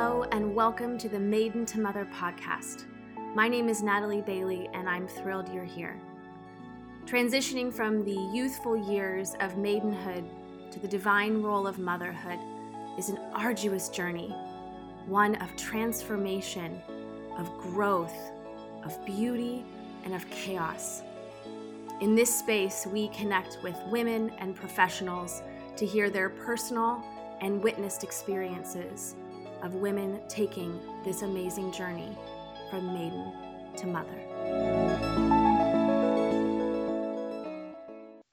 Hello, and welcome to the Maiden to Mother podcast. My name is Natalie Bailey, and I'm thrilled you're here. Transitioning from the youthful years of maidenhood to the divine role of motherhood is an arduous journey, one of transformation, of growth, of beauty, and of chaos. In this space, we connect with women and professionals to hear their personal and witnessed experiences of women taking this amazing journey from maiden to mother.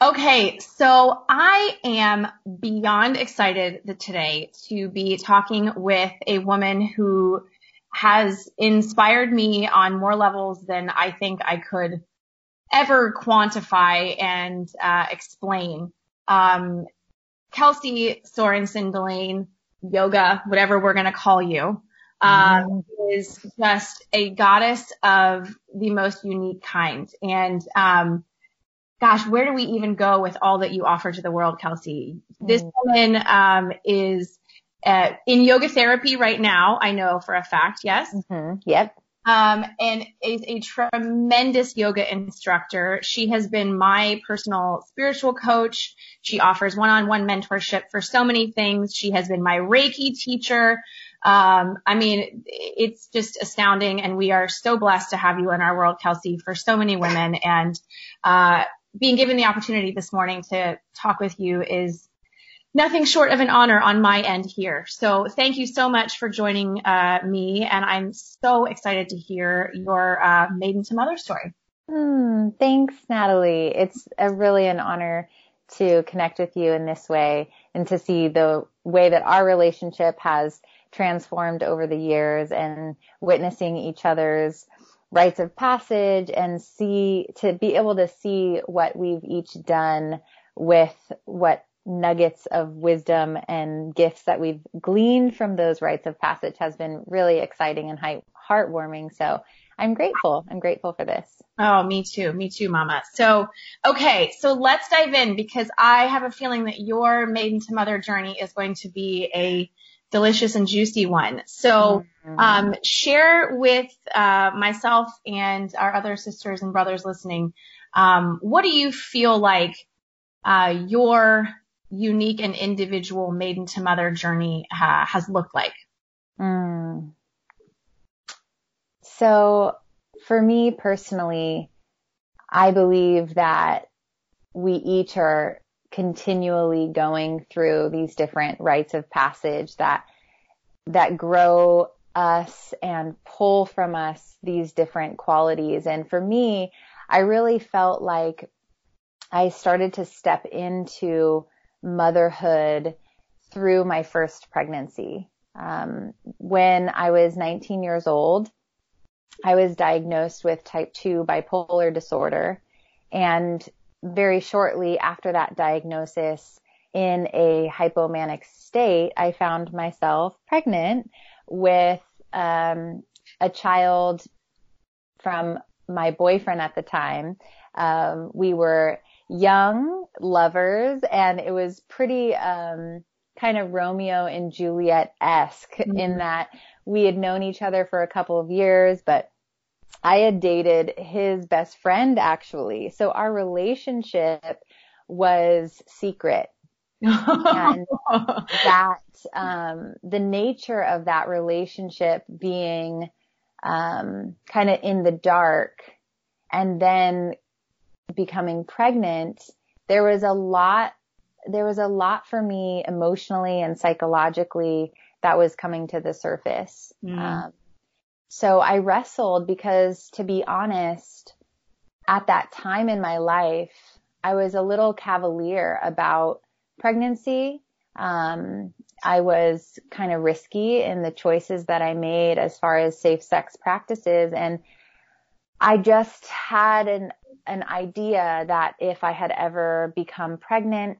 Okay, so I am beyond excited today to be talking with a woman who has inspired me on more levels than I think I could ever quantify and uh, explain. Um, Kelsey Sorensen Delane yoga, whatever we're going to call you, um, mm-hmm. is just a goddess of the most unique kind. And, um, gosh, where do we even go with all that you offer to the world, Kelsey? Mm-hmm. This woman, um, is, uh, in yoga therapy right now. I know for a fact. Yes. Mm-hmm. Yep um, and is a tremendous yoga instructor. She has been my personal spiritual coach. She offers one-on-one mentorship for so many things. She has been my Reiki teacher. Um, I mean, it's just astounding, and we are so blessed to have you in our world, Kelsey, for so many women. And uh, being given the opportunity this morning to talk with you is nothing short of an honor on my end here. So thank you so much for joining uh, me, and I'm so excited to hear your uh, maiden to mother story. Hmm, thanks, Natalie. It's a really an honor to connect with you in this way and to see the way that our relationship has transformed over the years and witnessing each other's rites of passage and see to be able to see what we've each done with what nuggets of wisdom and gifts that we've gleaned from those rites of passage has been really exciting and heartwarming. So I'm grateful. I'm grateful for this. Oh, me too. Me too, mama. So, okay. So let's dive in because I have a feeling that your maiden to mother journey is going to be a delicious and juicy one. So, mm-hmm. um, share with, uh, myself and our other sisters and brothers listening, um, what do you feel like, uh, your unique and individual maiden to mother journey uh, has looked like? Mm. So for me personally, I believe that we each are continually going through these different rites of passage that that grow us and pull from us these different qualities. And for me, I really felt like I started to step into motherhood through my first pregnancy. Um, when I was 19 years old, I was diagnosed with type 2 bipolar disorder. And very shortly after that diagnosis, in a hypomanic state, I found myself pregnant with um, a child from my boyfriend at the time. Um, we were young lovers and it was pretty um kind of Romeo and Juliet esque mm-hmm. in that we had known each other for a couple of years, but I had dated his best friend actually. So our relationship was secret. and that um the nature of that relationship being um kind of in the dark and then becoming pregnant, there was a lot, there was a lot for me emotionally and psychologically that was coming to the surface. Mm. Um, so I wrestled because to be honest, at that time in my life, I was a little cavalier about pregnancy. Um, I was kind of risky in the choices that I made as far as safe sex practices. And I just had an an idea that if I had ever become pregnant,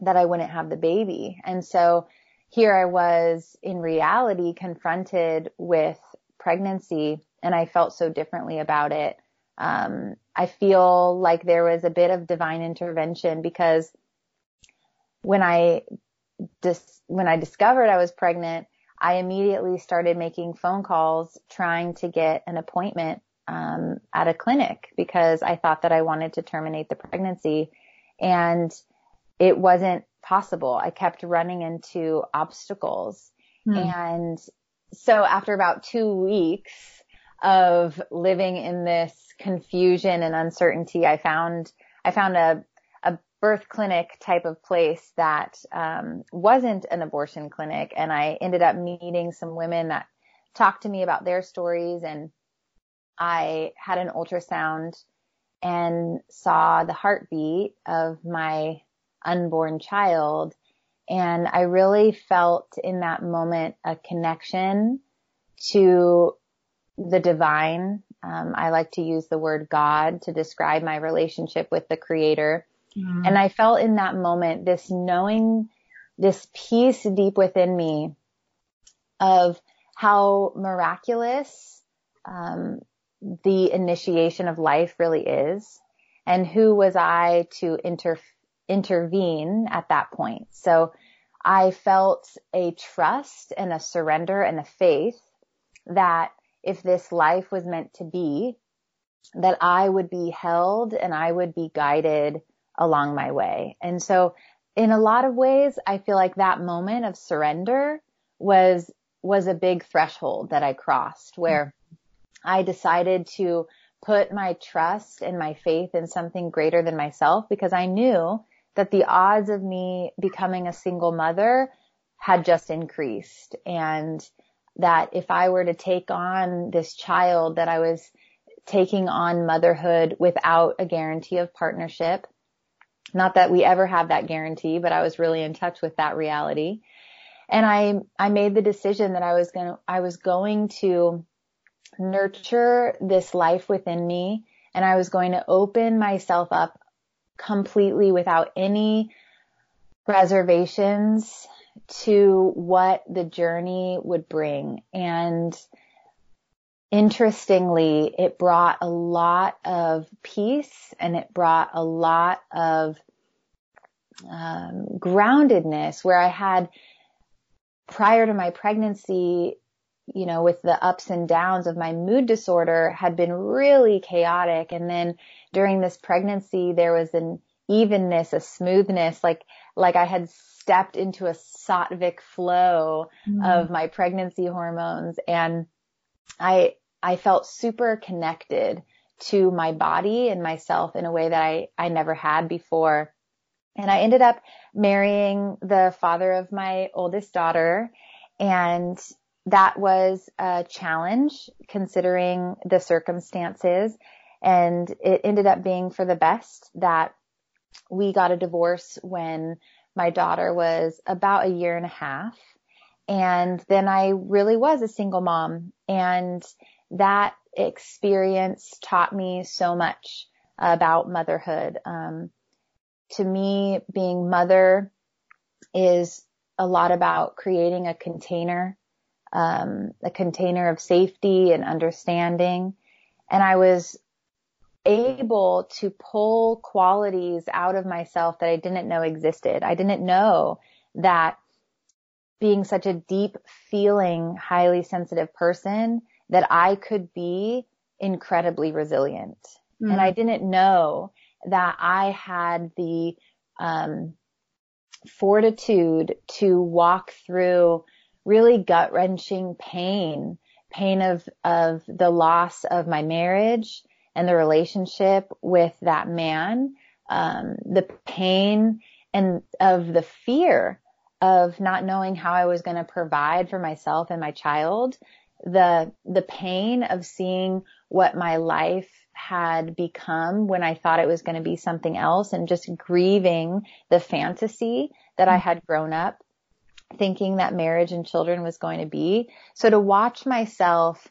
that I wouldn't have the baby. And so here I was in reality confronted with pregnancy and I felt so differently about it. Um, I feel like there was a bit of divine intervention because when I dis- when I discovered I was pregnant, I immediately started making phone calls trying to get an appointment um, at a clinic because I thought that I wanted to terminate the pregnancy and it wasn't possible. I kept running into obstacles. Hmm. And so after about two weeks of living in this confusion and uncertainty, I found, I found a, a birth clinic type of place that, um, wasn't an abortion clinic. And I ended up meeting some women that talked to me about their stories and I had an ultrasound and saw the heartbeat of my unborn child. And I really felt in that moment a connection to the divine. Um, I like to use the word God to describe my relationship with the creator. Mm. And I felt in that moment this knowing, this peace deep within me of how miraculous um, the initiation of life really is and who was I to inter- intervene at that point. So I felt a trust and a surrender and a faith that if this life was meant to be, that I would be held and I would be guided along my way. And so in a lot of ways, I feel like that moment of surrender was, was a big threshold that I crossed where I decided to put my trust and my faith in something greater than myself because I knew that the odds of me becoming a single mother had just increased and that if I were to take on this child that I was taking on motherhood without a guarantee of partnership, not that we ever have that guarantee, but I was really in touch with that reality. And I, I made the decision that I was going to, I was going to nurture this life within me and I was going to open myself up completely without any reservations to what the journey would bring. And interestingly, it brought a lot of peace and it brought a lot of um, groundedness where I had prior to my pregnancy you know, with the ups and downs of my mood disorder had been really chaotic. And then during this pregnancy, there was an evenness, a smoothness, like, like I had stepped into a sattvic flow mm. of my pregnancy hormones. And I, I felt super connected to my body and myself in a way that I, I never had before. And I ended up marrying the father of my oldest daughter and that was a challenge considering the circumstances. And it ended up being for the best that we got a divorce when my daughter was about a year and a half. And then I really was a single mom and that experience taught me so much about motherhood. Um, to me, being mother is a lot about creating a container um, a container of safety and understanding. And I was able to pull qualities out of myself that I didn't know existed. I didn't know that being such a deep feeling, highly sensitive person that I could be incredibly resilient. Mm. And I didn't know that I had the, um, fortitude to walk through really gut wrenching pain, pain of, of the loss of my marriage and the relationship with that man, um, the pain and of the fear of not knowing how I was going to provide for myself and my child, the, the pain of seeing what my life had become when I thought it was going to be something else and just grieving the fantasy that I had grown up thinking that marriage and children was going to be. So to watch myself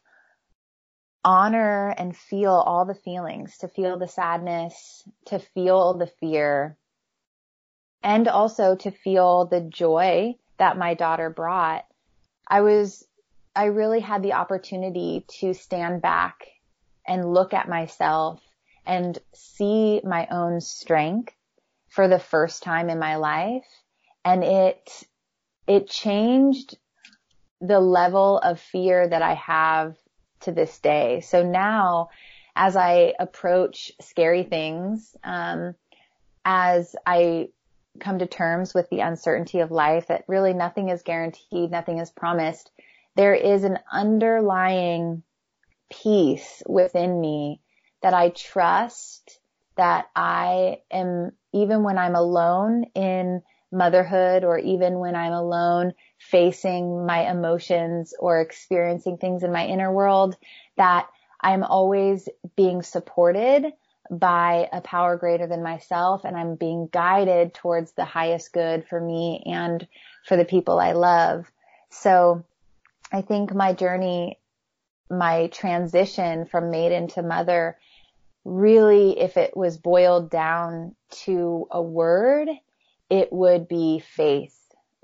honor and feel all the feelings, to feel the sadness, to feel the fear, and also to feel the joy that my daughter brought, I was, I really had the opportunity to stand back and look at myself and see my own strength for the first time in my life. And it it changed the level of fear that I have to this day. So now as I approach scary things, um, as I come to terms with the uncertainty of life that really nothing is guaranteed, nothing is promised, there is an underlying peace within me that I trust that I am, even when I'm alone in motherhood or even when I'm alone facing my emotions or experiencing things in my inner world, that I'm always being supported by a power greater than myself and I'm being guided towards the highest good for me and for the people I love. So I think my journey, my transition from maiden to mother really, if it was boiled down to a word, it would be faith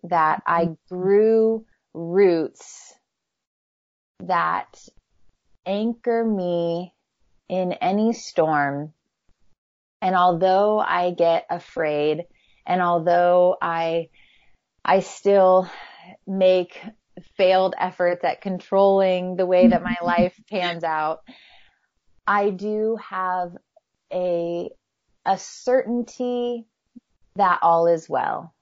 that I mm-hmm. grew roots that anchor me in any storm. And although I get afraid and although I, I still make failed efforts at controlling the way that my life pans out, I do have a, a certainty that all is well.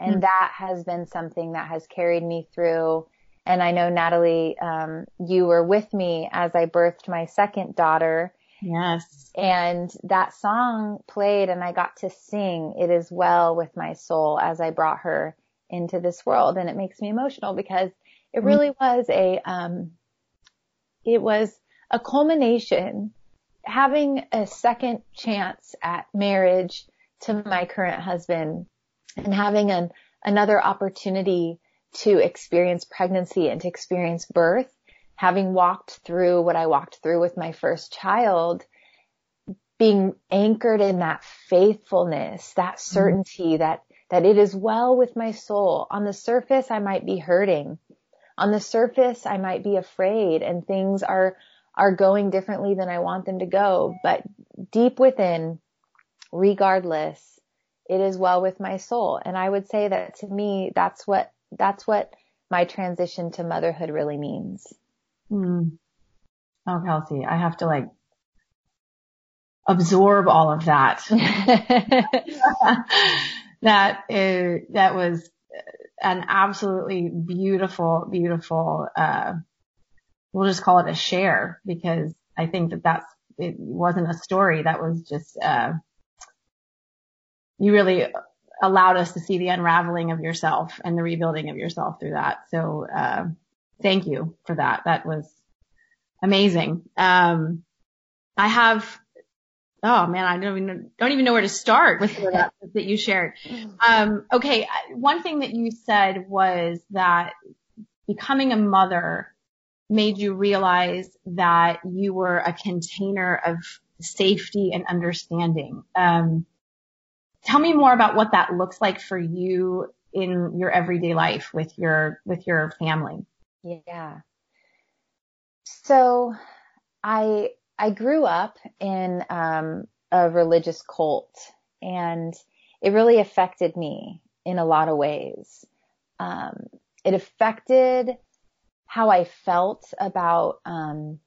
And mm-hmm. that has been something that has carried me through. And I know Natalie, um, you were with me as I birthed my second daughter. Yes. And that song played and I got to sing It Is Well With My Soul as I brought her into this world. And it makes me emotional because it mm-hmm. really was a, um, it was a culmination, having a second chance at marriage to my current husband and having an, another opportunity to experience pregnancy and to experience birth, having walked through what I walked through with my first child, being anchored in that faithfulness, that mm-hmm. certainty mm-hmm. that, that it is well with my soul. On the surface, I might be hurting. On the surface, I might be afraid and things are are going differently than I want them to go. But deep within, regardless, it is well with my soul. And I would say that to me, that's what, that's what my transition to motherhood really means. Hmm. Oh, Kelsey, I have to like absorb all of that. that is, that was an absolutely beautiful, beautiful, uh, we'll just call it a share because I think that that's, it wasn't a story. That was just, uh, you really allowed us to see the unraveling of yourself and the rebuilding of yourself through that. So, uh, thank you for that. That was amazing. Um, I have, oh man, I don't even, don't even know where to start with that that you shared. Um, okay. One thing that you said was that becoming a mother made you realize that you were a container of safety and understanding. Um, tell me more about what that looks like for you in your everyday life with your with your family. Yeah. So I I grew up in um, a religious cult, and it really affected me in a lot of ways. Um, it affected how I felt about um,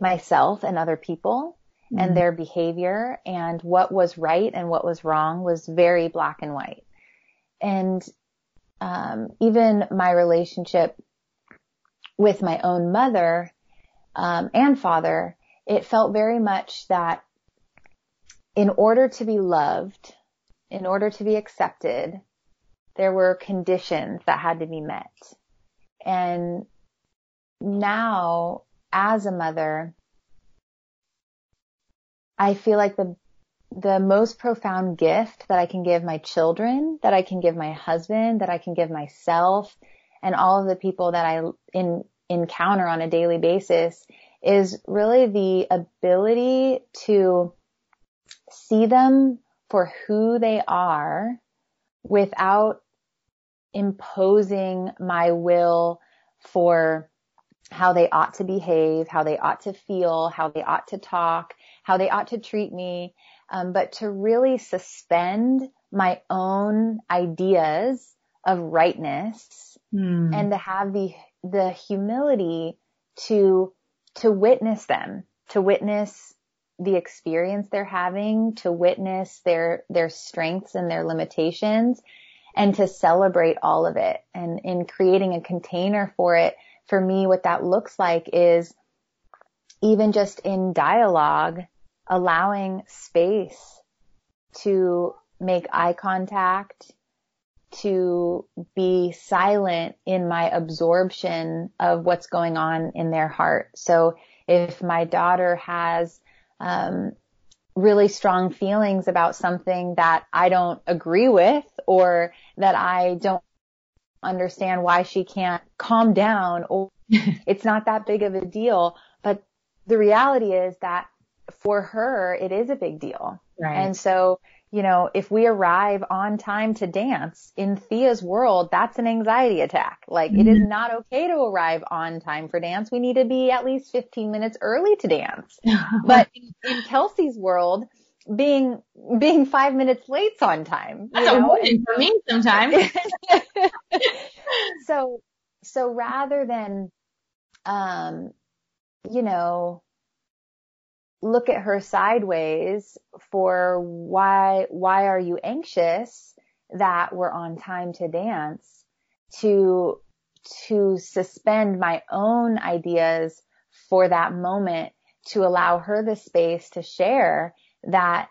myself and other people mm-hmm. and their behavior and what was right and what was wrong was very black and white. And um, even my relationship with my own mother um, and father, it felt very much that in order to be loved, in order to be accepted, there were conditions that had to be met. And now as a mother, I feel like the the most profound gift that I can give my children, that I can give my husband, that I can give myself, and all of the people that I in, encounter on a daily basis is really the ability to see them for who they are without imposing my will for how they ought to behave, how they ought to feel, how they ought to talk, how they ought to treat me, um, but to really suspend my own ideas of rightness hmm. and to have the the humility to, to witness them, to witness the experience they're having, to witness their, their strengths and their limitations and to celebrate all of it. And in creating a container for it, for me, what that looks like is even just in dialogue, allowing space to make eye contact, to be silent in my absorption of what's going on in their heart. So if my daughter has um, really strong feelings about something that I don't agree with or that I don't understand why she can't calm down or it's not that big of a deal. But the reality is that for her, it is a big deal. Right. And so, you know, if we arrive on time to dance in Thea's world, that's an anxiety attack. Like mm-hmm. it is mm-hmm. not okay to arrive on time for dance. We need to be at least 15 minutes early to dance. but in, in Kelsey's world, being being five minutes late's on time. You know? for me sometimes. so so rather than um you know look at her sideways for why why are you anxious that we're on time to dance to to suspend my own ideas for that moment to allow her the space to share that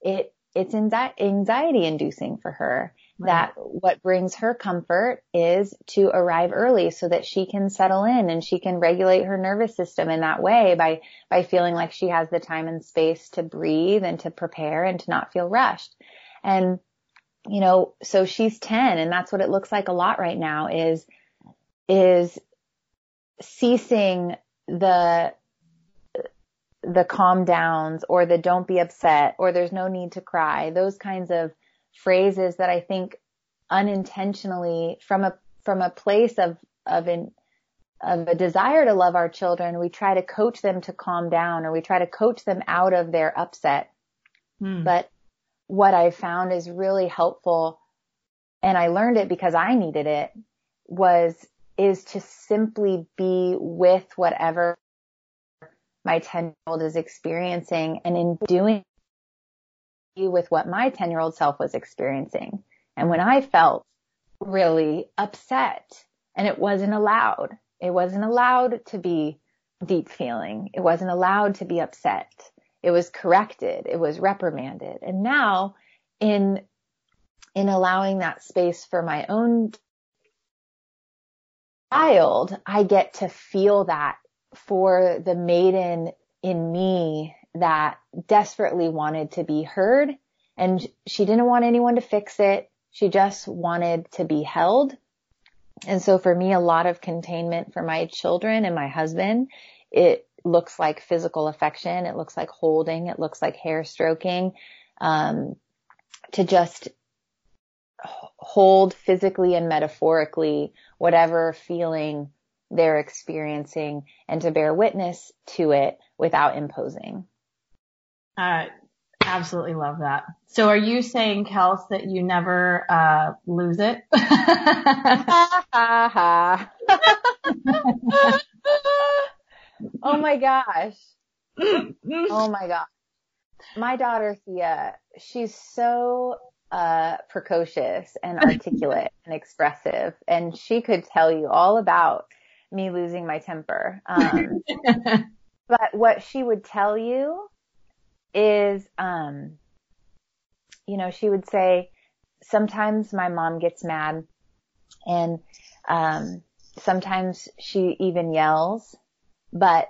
it it's anxiety inducing for her. That what brings her comfort is to arrive early so that she can settle in and she can regulate her nervous system in that way by by feeling like she has the time and space to breathe and to prepare and to not feel rushed. And you know so she's 10 and that's what it looks like a lot right now is is ceasing the the calm downs or the don't be upset or there's no need to cry, those kinds of phrases that I think unintentionally from a, from a place of, of an, of a desire to love our children, we try to coach them to calm down or we try to coach them out of their upset. Hmm. But what I found is really helpful and I learned it because I needed it was, is to simply be with whatever my 10 year old is experiencing and in doing with what my 10 year old self was experiencing. And when I felt really upset and it wasn't allowed, it wasn't allowed to be deep feeling. It wasn't allowed to be upset. It was corrected. It was reprimanded. And now in, in allowing that space for my own child, I get to feel that for the maiden in me that desperately wanted to be heard and she didn't want anyone to fix it. She just wanted to be held. And so for me, a lot of containment for my children and my husband, it looks like physical affection. It looks like holding. It looks like hair stroking. Um, to just hold physically and metaphorically whatever feeling they're experiencing and to bear witness to it without imposing. I absolutely love that. So are you saying, Kels, that you never, uh, lose it? oh my gosh. Oh my gosh. My daughter Thea, she's so uh, precocious and articulate and expressive, and she could tell you all about me losing my temper. Um, but what she would tell you is, um, you know, she would say, sometimes my mom gets mad and, um, sometimes she even yells, but,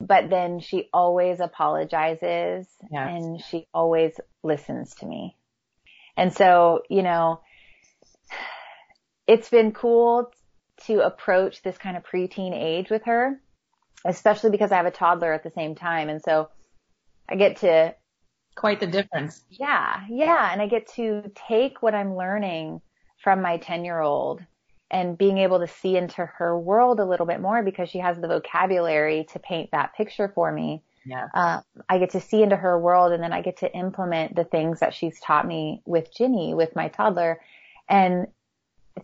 but then she always apologizes yes. and she always listens to me. And so, you know, it's been cool to approach this kind of preteen age with her, especially because I have a toddler at the same time. And so I get to quite the difference. Yeah. Yeah. And I get to take what I'm learning from my 10 year old and being able to see into her world a little bit more because she has the vocabulary to paint that picture for me. Yeah. Uh, I get to see into her world and then I get to implement the things that she's taught me with Ginny, with my toddler. And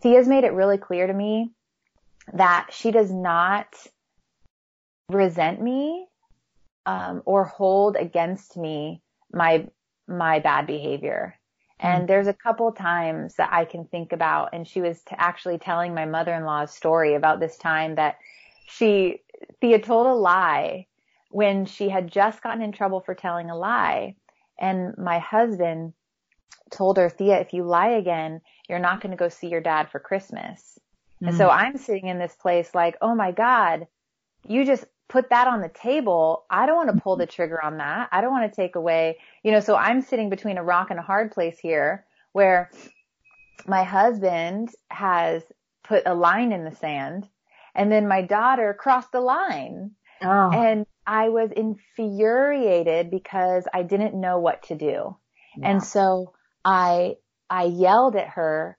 Thea's made it really clear to me that she does not resent me um, or hold against me my my bad behavior. And mm-hmm. there's a couple times that I can think about, and she was t- actually telling my mother-in-law's story about this time that she Thea told a lie when she had just gotten in trouble for telling a lie, and my husband told her, Thea, if you lie again, you're not going to go see your dad for Christmas. Mm-hmm. And so mm-hmm. I'm sitting in this place like, oh my God, you just put that on the table. I don't want to pull the mm-hmm. trigger on that. I don't want to take away, you know, so I'm sitting between a rock and a hard place here where my husband has put a line in the sand and then my daughter crossed the line. Oh. And I was infuriated because I didn't know what to do. Yeah. And so I, I yelled at her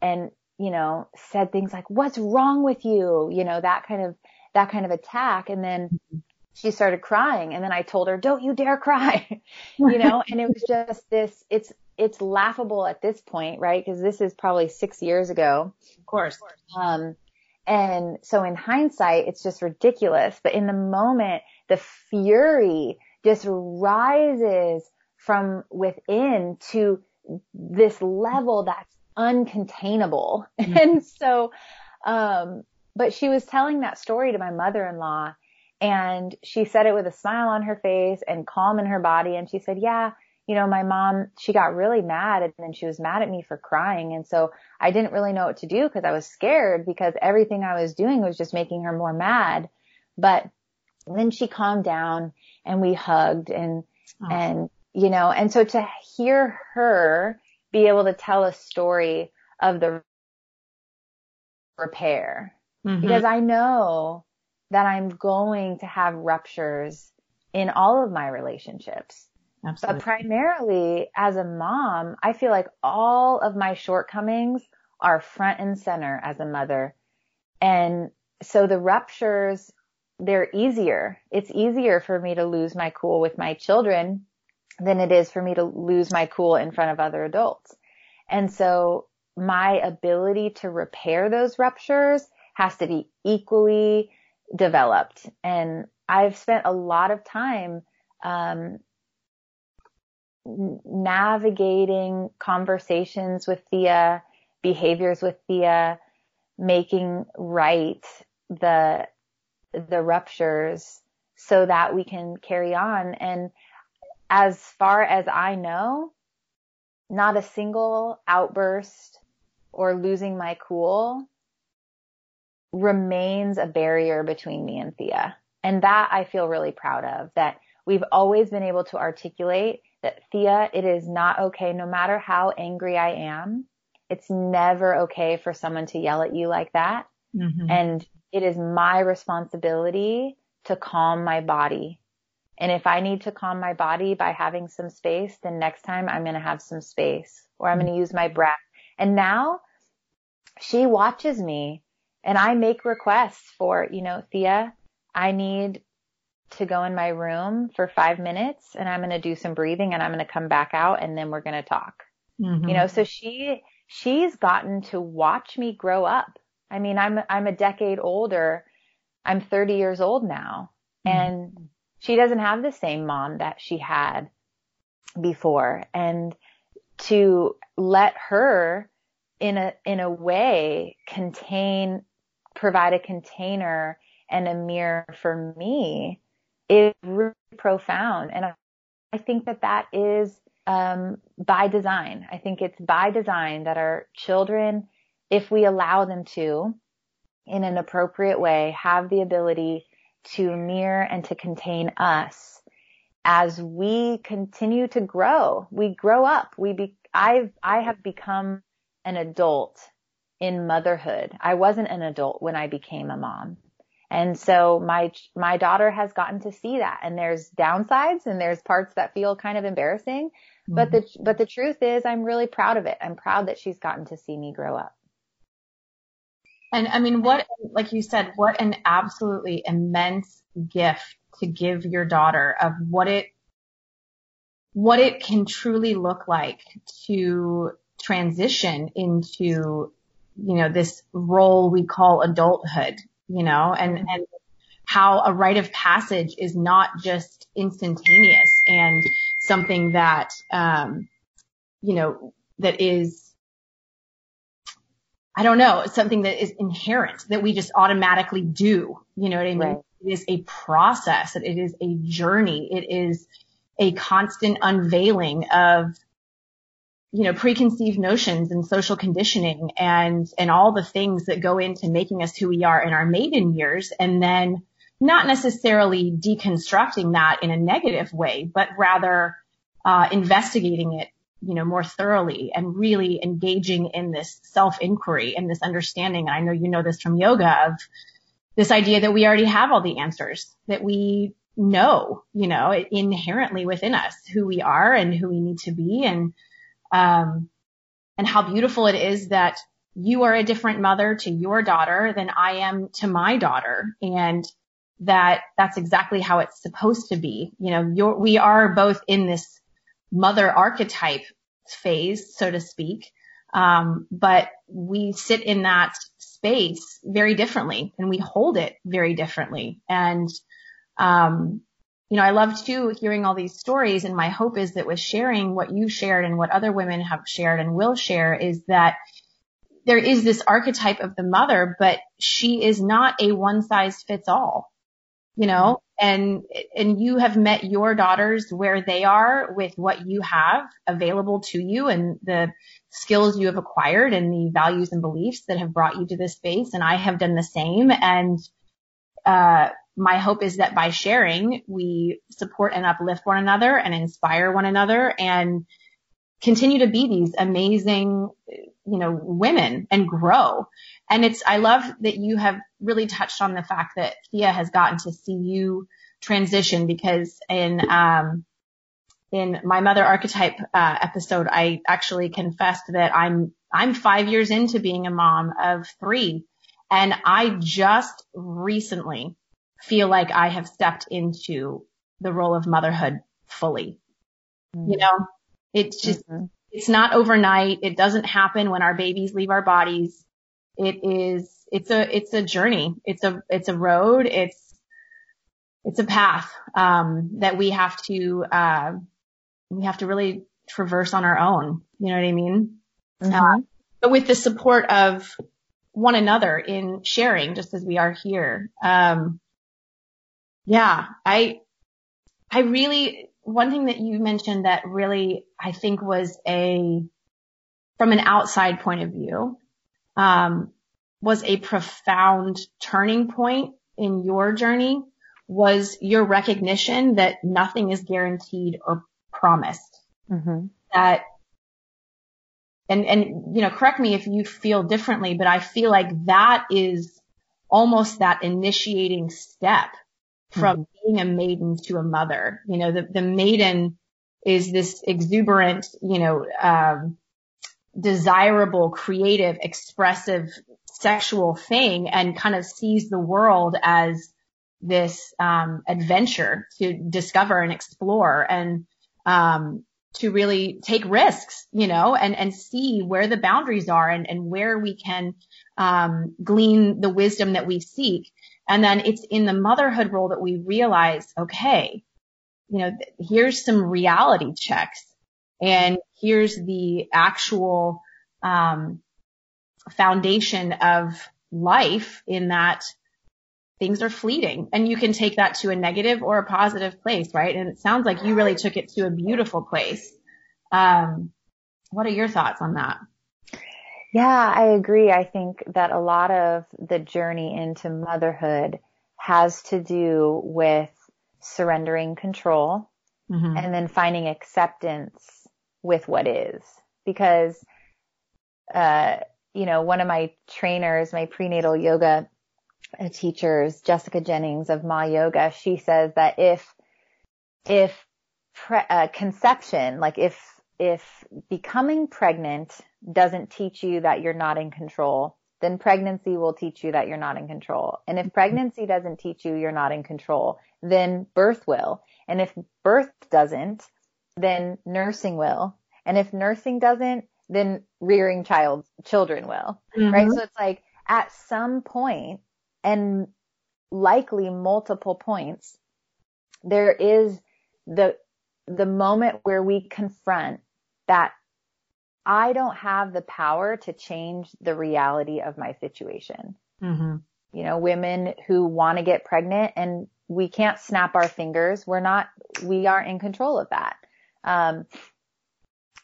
and, you know, said things like, what's wrong with you? You know, that kind of, that kind of attack. And then mm-hmm. she started crying and then I told her, don't you dare cry, you know, and it was just this, it's, it's laughable at this point, right? Cause this is probably six years ago. Of course. Um, and so in hindsight, it's just ridiculous. But in the moment, the fury just rises from within to this level that's uncontainable. Mm-hmm. And so, um, but she was telling that story to my mother-in-law and she said it with a smile on her face and calm in her body. And she said, yeah, you know, my mom, she got really mad and then she was mad at me for crying. And so I didn't really know what to do because I was scared because everything I was doing was just making her more mad. But then she calmed down and we hugged and, and, you know, and so to hear her be able to tell a story of the repair mm-hmm. because I know that I'm going to have ruptures in all of my relationships. Absolutely. But primarily as a mom, I feel like all of my shortcomings are front and center as a mother. And so the ruptures, they're easier. It's easier for me to lose my cool with my children than it is for me to lose my cool in front of other adults. And so my ability to repair those ruptures has to be equally developed. And I've spent a lot of time, um, navigating conversations with Thea, behaviors with Thea, making right the, the ruptures so that we can carry on. And as far as I know, not a single outburst or losing my cool remains a barrier between me and Thea. And that I feel really proud of that we've always been able to articulate that Thea, it is not okay no matter how angry I am. It's never okay for someone to yell at you like that. Mm-hmm. And it is my responsibility to calm my body. And if I need to calm my body by having some space, then next time I'm going to have some space or I'm going to use my breath. And now she watches me and I make requests for, you know, Thea, I need to go in my room for five minutes and I'm going to do some breathing and I'm going to come back out and then we're going to talk. Mm-hmm. You know, so she, she's gotten to watch me grow up. I mean, I'm, I'm a decade older. I'm 30 years old now mm-hmm. and she doesn't have the same mom that she had before. And to let her in a, in a way contain provide a container and a mirror for me is really profound. And I think that that is um, by design. I think it's by design that our children, if we allow them to, in an appropriate way, have the ability to mirror and to contain us as we continue to grow. We grow up. We be, I've, I have become an adult in motherhood. I wasn't an adult when I became a mom. And so my, my daughter has gotten to see that and there's downsides and there's parts that feel kind of embarrassing. Mm-hmm. But the, but the truth is I'm really proud of it. I'm proud that she's gotten to see me grow up. And I mean, what, like you said, what an absolutely immense gift to give your daughter of what it, what it can truly look like to transition into you know, this role we call adulthood, you know, and, and how a rite of passage is not just instantaneous and something that, um, you know, that is I don't know, something that is inherent that we just automatically do. You know what I mean? Right. It is a process. It is a journey. It is a constant unveiling of, you know, preconceived notions and social conditioning and, and all the things that go into making us who we are in our maiden years. And then not necessarily deconstructing that in a negative way, but rather, uh, investigating it you know, more thoroughly and really engaging in this self inquiry and this understanding. And I know you know this from yoga of this idea that we already have all the answers that we know, you know, inherently within us who we are and who we need to be and, um, and how beautiful it is that you are a different mother to your daughter than I am to my daughter. And that that's exactly how it's supposed to be. You know, we are both in this mother archetype phase, so to speak. Um, but we sit in that space very differently and we hold it very differently. And, um, you know, I love too hearing all these stories and my hope is that with sharing what you shared and what other women have shared and will share is that there is this archetype of the mother, but she is not a one size fits all you know, and, and you have met your daughters where they are with what you have available to you and the skills you have acquired and the values and beliefs that have brought you to this space. And I have done the same. And, uh, my hope is that by sharing, we support and uplift one another and inspire one another and continue to be these amazing, you know, women and grow. And it's, I love that you have really touched on the fact that Thea has gotten to see you transition because in, um, in my mother archetype, uh, episode, I actually confessed that I'm, I'm five years into being a mom of three and I just recently feel like I have stepped into the role of motherhood fully. Mm-hmm. You know, it's just, mm-hmm. it's not overnight. It doesn't happen when our babies leave our bodies. It is, it's a, it's a journey. It's a, it's a road. It's, it's a path, um, that we have to, uh, we have to really traverse on our own. You know what I mean? Mm-hmm. Uh, but with the support of one another in sharing, just as we are here. Um, yeah, I, I really, one thing that you mentioned that really I think was a, from an outside point of view, um, was a profound turning point in your journey was your recognition that nothing is guaranteed or promised. Mm-hmm. That, and, and, you know, correct me if you feel differently, but I feel like that is almost that initiating step from mm-hmm. being a maiden to a mother. You know, the, the maiden is this exuberant, you know, um, desirable, creative, expressive, sexual thing and kind of sees the world as this um, adventure to discover and explore and um, to really take risks, you know, and and see where the boundaries are and and where we can um, glean the wisdom that we seek. And then it's in the motherhood role that we realize, okay, you know, here's some reality checks and here's the actual, um, foundation of life in that things are fleeting and you can take that to a negative or a positive place, right? And it sounds like you really took it to a beautiful place. Um, what are your thoughts on that? Yeah, I agree. I think that a lot of the journey into motherhood has to do with surrendering control mm-hmm. and then finding acceptance with what is. Because, uh, you know, one of my trainers, my prenatal yoga teachers, Jessica Jennings of Ma Yoga, she says that if, if pre- uh, conception, like if, if becoming pregnant doesn't teach you that you're not in control, then pregnancy will teach you that you're not in control. And if pregnancy doesn't teach you you're not in control, then birth will. And if birth doesn't, then nursing will. And if nursing doesn't, then rearing child children will. Mm-hmm. Right. So it's like at some point and likely multiple points, there is the, the moment where we confront that I don't have the power to change the reality of my situation. Mm-hmm. You know, women who want to get pregnant and we can't snap our fingers. We're not, we aren't in control of that. Um,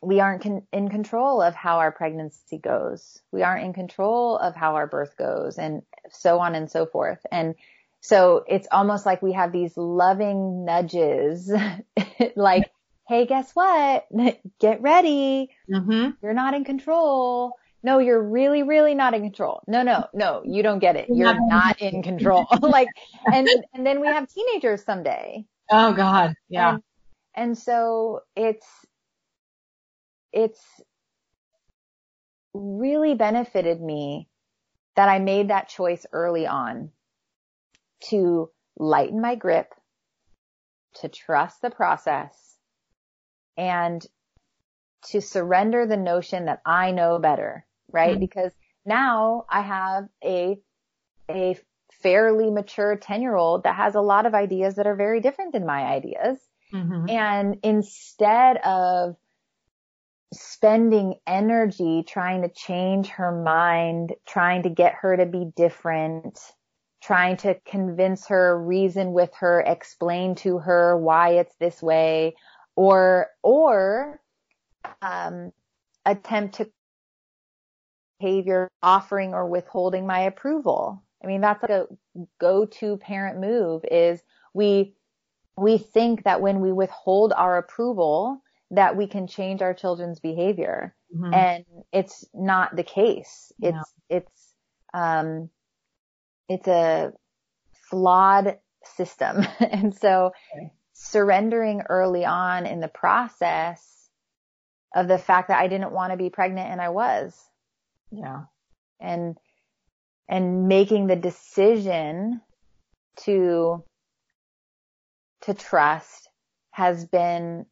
we aren't con- in control of how our pregnancy goes. We aren't in control of how our birth goes and so on and so forth. And so it's almost like we have these loving nudges, like, Hey, guess what? Get ready. Mm-hmm. You're not in control no, you're really, really not in control. No, no, no, you don't get it. You're not in control. like, and, and then we have teenagers someday. Oh God. Yeah. And, and so it's, it's really benefited me that I made that choice early on to lighten my grip, to trust the process and to surrender the notion that I know better right? Mm-hmm. Because now I have a, a fairly mature 10 year old that has a lot of ideas that are very different than my ideas. Mm-hmm. And instead of spending energy trying to change her mind, trying to get her to be different, trying to convince her, reason with her, explain to her why it's this way, or, or, um, attempt to behavior offering or withholding my approval. I mean, that's like a go-to parent move is we, we think that when we withhold our approval, that we can change our children's behavior. Mm-hmm. And it's not the case. It's, no. it's, um, it's a flawed system. and so okay. Surrendering early on in the process of the fact that I didn't want to be pregnant and I was, yeah. And, and making the decision to, to trust has been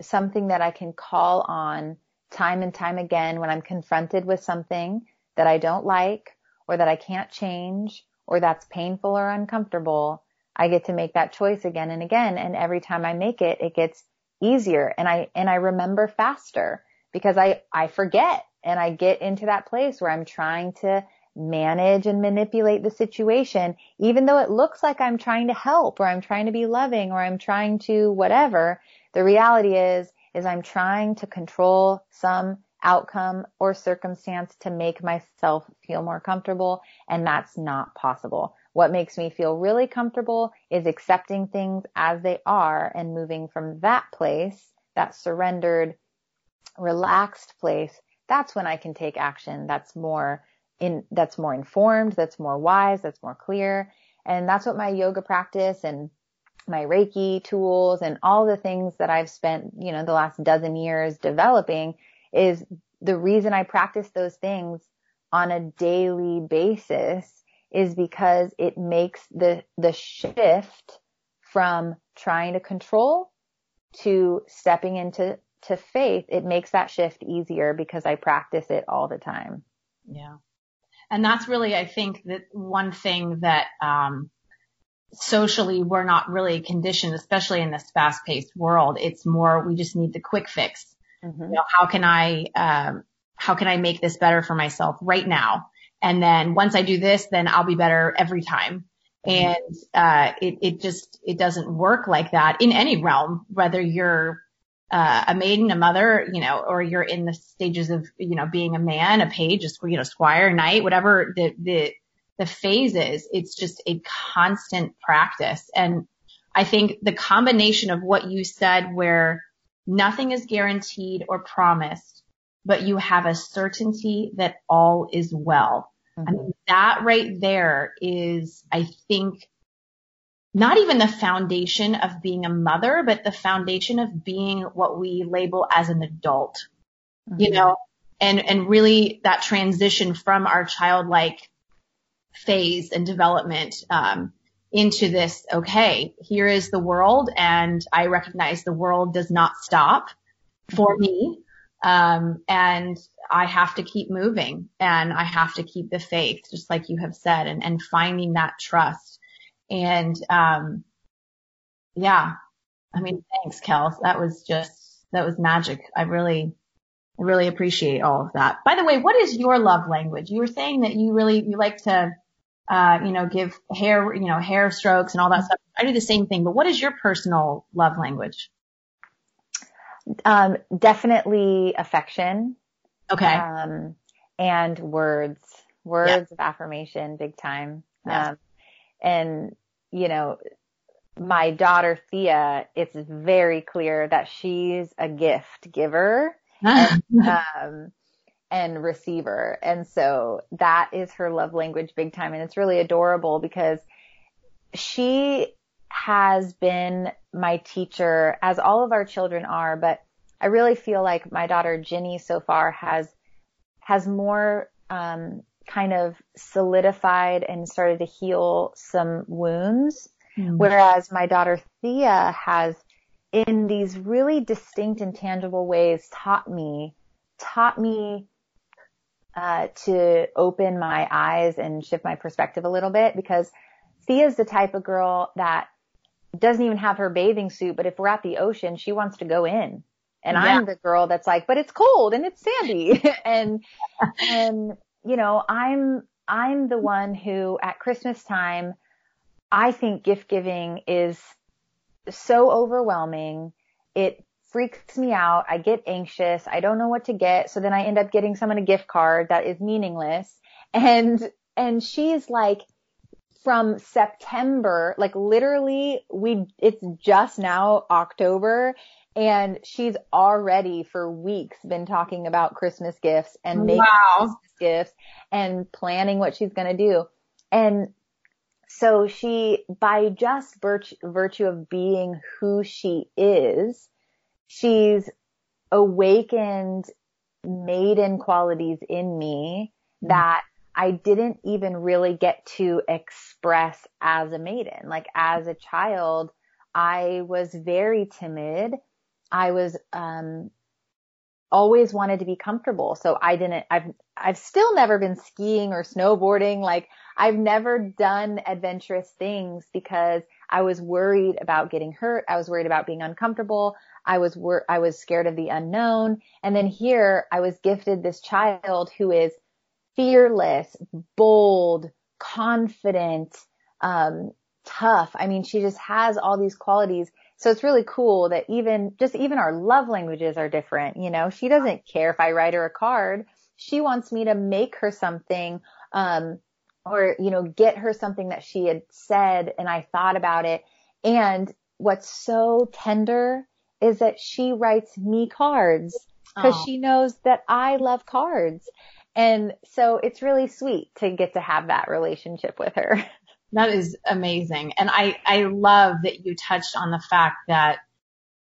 something that I can call on time and time again when I'm confronted with something that I don't like or that I can't change or that's painful or uncomfortable. I get to make that choice again and again. And every time I make it, it gets easier and I, and I remember faster because I, I forget and I get into that place where I'm trying to manage and manipulate the situation, even though it looks like I'm trying to help or I'm trying to be loving or I'm trying to whatever. The reality is, is I'm trying to control some outcome or circumstance to make myself feel more comfortable. And that's not possible. What makes me feel really comfortable is accepting things as they are and moving from that place, that surrendered, relaxed place that's when I can take action that's more in, that's more informed, that's more wise, that's more clear. And that's what my yoga practice and my Reiki tools and all the things that I've spent, you know, the last dozen years developing is the reason I practice those things on a daily basis is because it makes the, the shift from trying to control to stepping into to faith, it makes that shift easier because I practice it all the time. Yeah. And that's really, I think that one thing that, um, socially we're not really conditioned, especially in this fast paced world. It's more, we just need the quick fix. Mm-hmm. You know, how can I, um, how can I make this better for myself right now? And then once I do this, then I'll be better every time. Mm-hmm. And, uh, it, it just, it doesn't work like that in any realm, whether you're uh, a maiden, a mother, you know, or you're in the stages of, you know, being a man, a page, a, you know, squire, knight, whatever the, the, the phase is, it's just a constant practice. And I think the combination of what you said where nothing is guaranteed or promised, but you have a certainty that all is well. Mm-hmm. I mean, that right there is, I think, not even the foundation of being a mother, but the foundation of being what we label as an adult, mm-hmm. you know, and, and really that transition from our childlike phase and development, um, into this, okay, here is the world and I recognize the world does not stop for me. Um, and I have to keep moving and I have to keep the faith, just like you have said, and, and finding that trust. And, um, yeah, I mean, thanks, Kels. That was just, that was magic. I really, I really appreciate all of that. By the way, what is your love language? You were saying that you really, you like to, uh, you know, give hair, you know, hair strokes and all that stuff. I do the same thing, but what is your personal love language? Um, definitely affection. Okay. Um, and words, words yeah. of affirmation, big time. Yes. Um, and, you know, my daughter Thea, it's very clear that she's a gift giver and, um, and receiver. And so that is her love language big time. And it's really adorable because she has been my teacher as all of our children are, but I really feel like my daughter Ginny so far has, has more, um, kind of solidified and started to heal some wounds Mm. Whereas my daughter Thea has in these really distinct and tangible ways taught me, taught me uh, to open my eyes and shift my perspective a little bit because Thea's the type of girl that doesn't even have her bathing suit, but if we're at the ocean, she wants to go in. And yeah. I'm the girl that's like, but it's cold and it's sandy. and, and, you know, I'm, I'm the one who at Christmas time I think gift giving is so overwhelming. It freaks me out. I get anxious. I don't know what to get. So then I end up getting someone a gift card that is meaningless. And, and she's like, from September, like literally we, it's just now October and she's already for weeks been talking about Christmas gifts and making wow. Christmas gifts and planning what she's going to do. And so she, by just virtue, virtue of being who she is, she's awakened maiden qualities in me mm-hmm. that I didn't even really get to express as a maiden. Like as a child, I was very timid. I was, um, always wanted to be comfortable. So I didn't, I've, I've still never been skiing or snowboarding. Like I've never done adventurous things because I was worried about getting hurt. I was worried about being uncomfortable. I was wor- I was scared of the unknown. And then here I was gifted this child who is fearless, bold, confident, um, tough. I mean, she just has all these qualities. So it's really cool that even, just even our love languages are different. You know, she doesn't care if I write her a card. She wants me to make her something, um, or, you know, get her something that she had said and I thought about it. And what's so tender is that she writes me cards because she knows that I love cards. And so it's really sweet to get to have that relationship with her. That is amazing. And I, I love that you touched on the fact that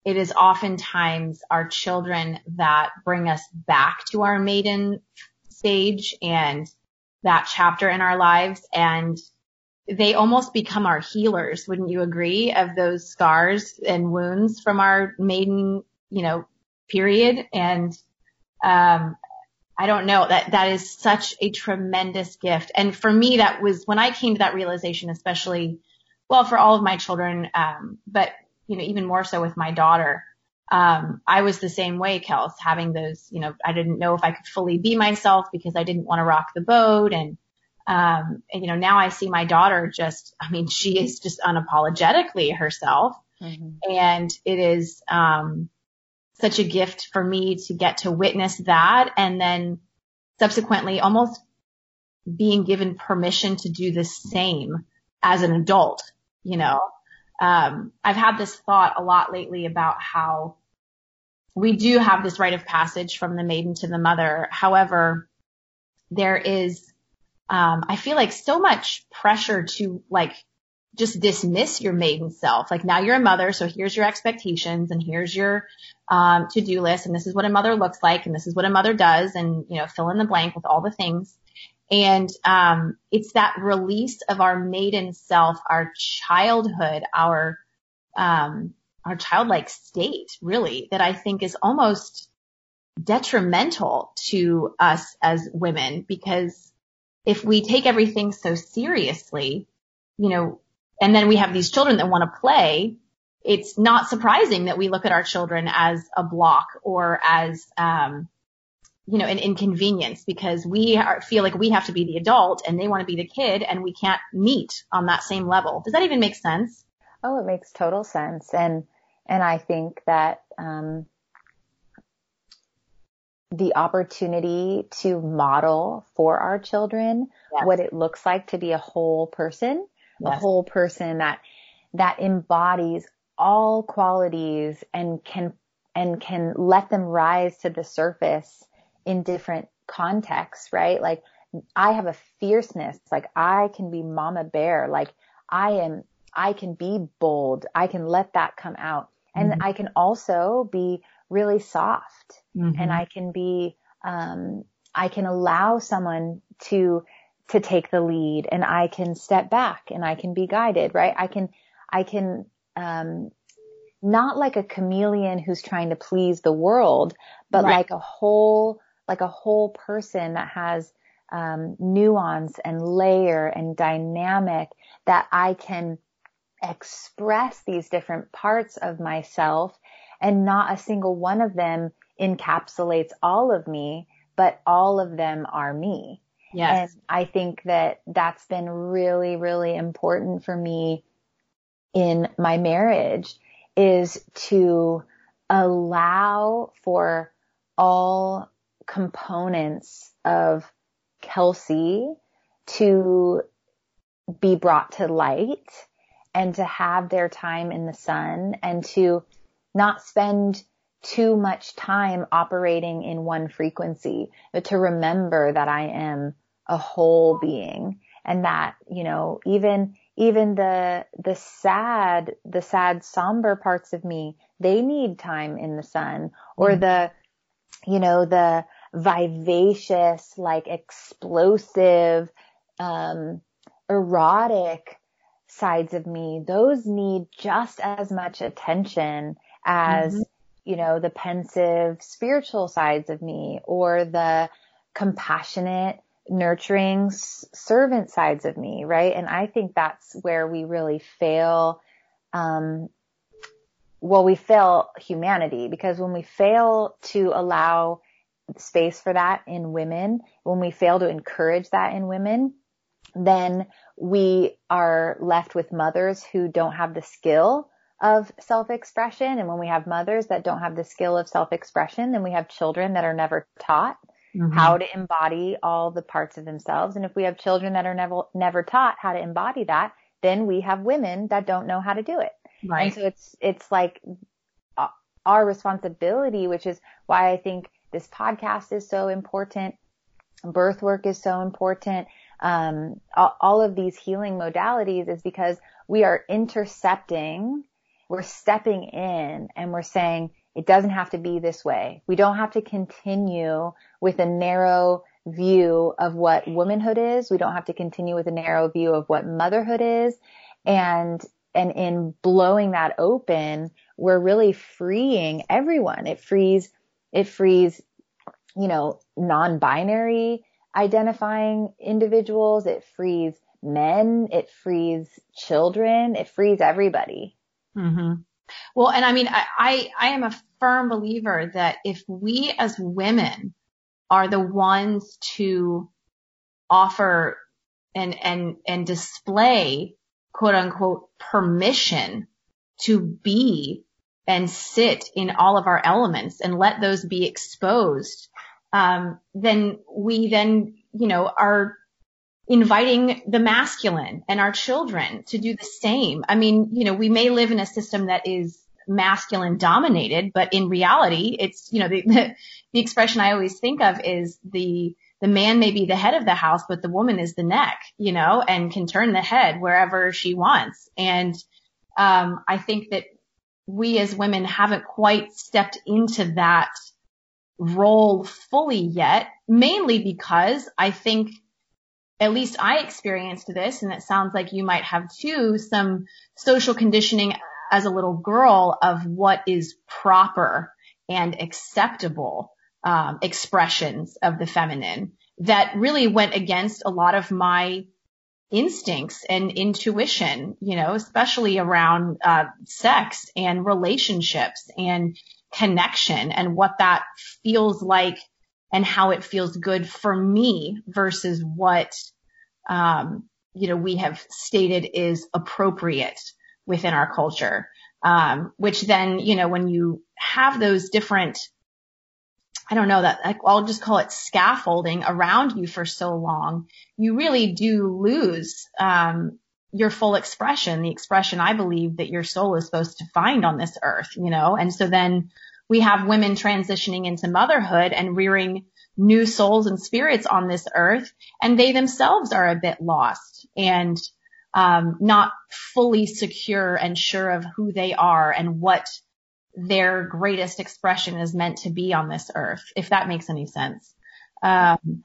it is oftentimes our children that bring us back to our maiden stage and that chapter in our lives and they almost become our healers. Wouldn't you agree of those scars and wounds from our maiden, you know, period? And, um, I don't know that that is such a tremendous gift. And for me, that was when I came to that realization, especially, well, for all of my children, um, but you know, even more so with my daughter, um, I was the same way, Kels, having those, you know, I didn't know if I could fully be myself because I didn't want to rock the boat. And, um, and, you know, now I see my daughter just, I mean, she is just unapologetically herself. Mm-hmm. And it is, um, such a gift for me to get to witness that and then subsequently almost being given permission to do the same as an adult, you know, um, I've had this thought a lot lately about how we do have this rite of passage from the maiden to the mother. However, there is, um, I feel like so much pressure to like just dismiss your maiden self. Like now you're a mother, so here's your expectations and here's your um, to-do list, and this is what a mother looks like, and this is what a mother does, and you know fill in the blank with all the things. And um, it's that release of our maiden self, our childhood, our um, our childlike state, really, that I think is almost detrimental to us as women because if we take everything so seriously, you know, and then we have these children that want to play, it's not surprising that we look at our children as a block or as, um, you know, an inconvenience because we are, feel like we have to be the adult and they want to be the kid and we can't meet on that same level. Does that even make sense? Oh, it makes total sense. And, and I think that, um, the opportunity to model for our children yes. what it looks like to be a whole person, yes. a whole person that, that embodies all qualities and can, and can let them rise to the surface in different contexts, right? Like I have a fierceness, like I can be mama bear, like I am, I can be bold. I can let that come out. And mm-hmm. I can also be really soft mm-hmm. and I can be, um, I can allow someone to, to take the lead and I can step back and I can be guided, right? I can, I can, um, not like a chameleon who's trying to please the world, but right. like a whole, like a whole person that has, um, nuance and layer and dynamic that I can express these different parts of myself and not a single one of them encapsulates all of me, but all of them are me. Yes. And I think that that's been really, really important for me in my marriage is to allow for all components of Kelsey to be brought to light and to have their time in the sun and to not spend too much time operating in one frequency, but to remember that I am a whole being and that, you know, even, even the, the sad, the sad somber parts of me, they need time in the sun or mm-hmm. the, you know, the vivacious, like explosive, um, erotic sides of me, those need just as much attention as, mm-hmm. you know, the pensive spiritual sides of me or the compassionate, nurturing servant sides of me, right? And I think that's where we really fail, um, well, we fail humanity because when we fail to allow space for that in women, when we fail to encourage that in women, then we are left with mothers who don't have the skill of self-expression. And when we have mothers that don't have the skill of self-expression, then we have children that are never taught mm-hmm. how to embody all the parts of themselves. And if we have children that are never, never taught how to embody that, then we have women that don't know how to do it. Right. And so it's, it's like uh, our responsibility, which is why I think this podcast is so important. Birth work is so important. Um, all, all of these healing modalities is because we are intercepting we're stepping in and we're saying it doesn't have to be this way. We don't have to continue with a narrow view of what womanhood is. We don't have to continue with a narrow view of what motherhood is. And, and in blowing that open, we're really freeing everyone. It frees, it frees, you know, non-binary identifying individuals. It frees men. It frees children. It frees everybody. Mm-hmm. Well, and I mean, I, I, I am a firm believer that if we as women are the ones to offer and, and, and display quote unquote permission to be and sit in all of our elements and let those be exposed, um, then we then, you know, are inviting the masculine and our children to do the same. I mean, you know, we may live in a system that is masculine dominated, but in reality, it's, you know, the, the, the expression I always think of is the, the man may be the head of the house, but the woman is the neck, you know, and can turn the head wherever she wants. And, um, I think that we as women haven't quite stepped into that role fully yet, mainly because I think at least I experienced this, and it sounds like you might have too, some social conditioning as a little girl of what is proper and acceptable um, expressions of the feminine that really went against a lot of my instincts and intuition, you know, especially around uh, sex and relationships and connection and what that feels like and how it feels good for me versus what, um, you know, we have stated is appropriate within our culture. Um, which then, you know, when you have those different I don't know that I'll just call it scaffolding around you for so long, you really do lose um, your full expression, the expression I believe that your soul is supposed to find on this earth, you know. And so then we have women transitioning into motherhood and rearing new souls and spirits on this earth, and they themselves are a bit lost and um, not fully secure and sure of who they are and what their greatest expression is meant to be on this earth, if that makes any sense. Um,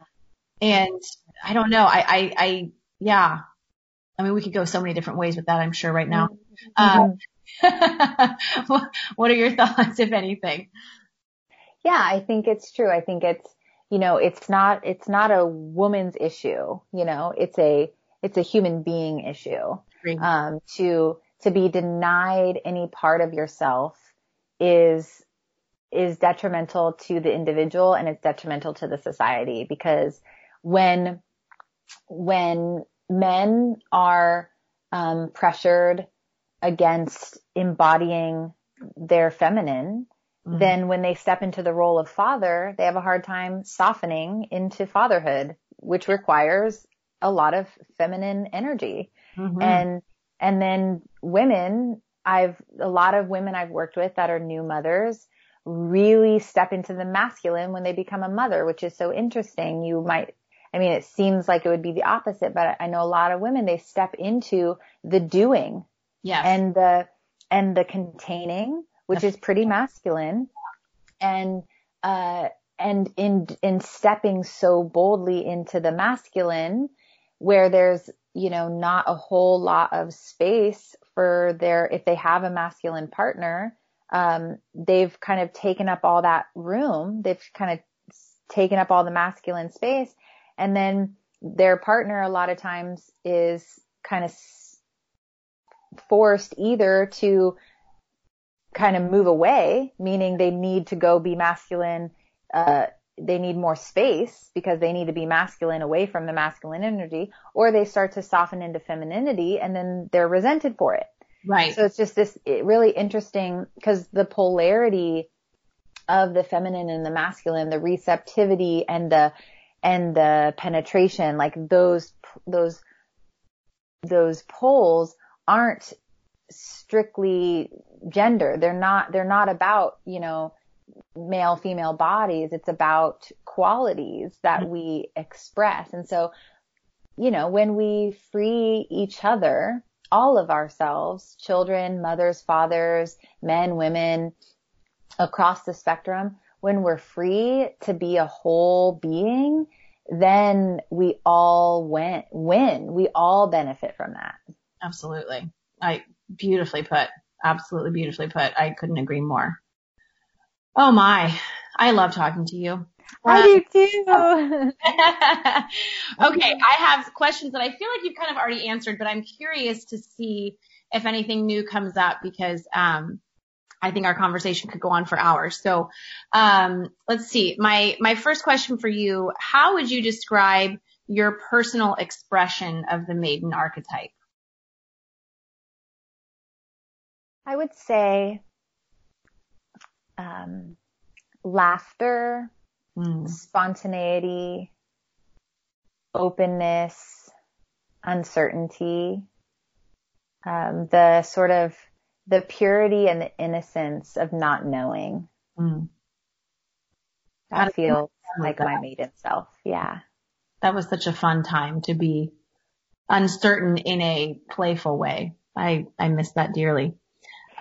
and I don't know. I, I, I, yeah. I mean, we could go so many different ways with that, I'm sure right now. Mm-hmm. Um, what are your thoughts, if anything? Yeah, I think it's true. I think it's, you know, it's not, it's not a woman's issue, you know, it's a, it's a human being issue. Um, to, to be denied any part of yourself is is detrimental to the individual and it's detrimental to the society because when when men are um, pressured against embodying their feminine, mm-hmm. then when they step into the role of father, they have a hard time softening into fatherhood, which requires a lot of feminine energy. Mm-hmm. And and then women I've, a lot of women I've worked with that are new mothers really step into the masculine when they become a mother, which is so interesting. You might, I mean, it seems like it would be the opposite, but I know a lot of women, they step into the doing. Yes. And the, and the containing, which is pretty masculine. And, uh, and in, in stepping so boldly into the masculine, where there's, you know, not a whole lot of space for their, if they have a masculine partner, um, they've kind of taken up all that room. They've kind of taken up all the masculine space. And then their partner a lot of times is kind of forced either to kind of move away, meaning they need to go be masculine, uh, they need more space because they need to be masculine away from the masculine energy, or they start to soften into femininity and then they're resented for it. Right. So it's just this really interesting because the polarity of the feminine and the masculine, the receptivity and the, and the penetration, like those, those, those poles aren't strictly gender. They're not, they're not about, you know, male female bodies it's about qualities that mm-hmm. we express and so you know when we free each other all of ourselves children mothers fathers men women across the spectrum when we're free to be a whole being then we all win win we all benefit from that absolutely i beautifully put absolutely beautifully put i couldn't agree more Oh my, I love talking to you. I do too. okay, I have questions that I feel like you've kind of already answered, but I'm curious to see if anything new comes up because um, I think our conversation could go on for hours. So um, let's see. My my first question for you: How would you describe your personal expression of the maiden archetype? I would say um, laughter, mm. spontaneity, openness, uncertainty, um, the sort of the purity and the innocence of not knowing. Mm. That feels like that. my maiden self. Yeah. That was such a fun time to be uncertain in a playful way. I, I miss that dearly.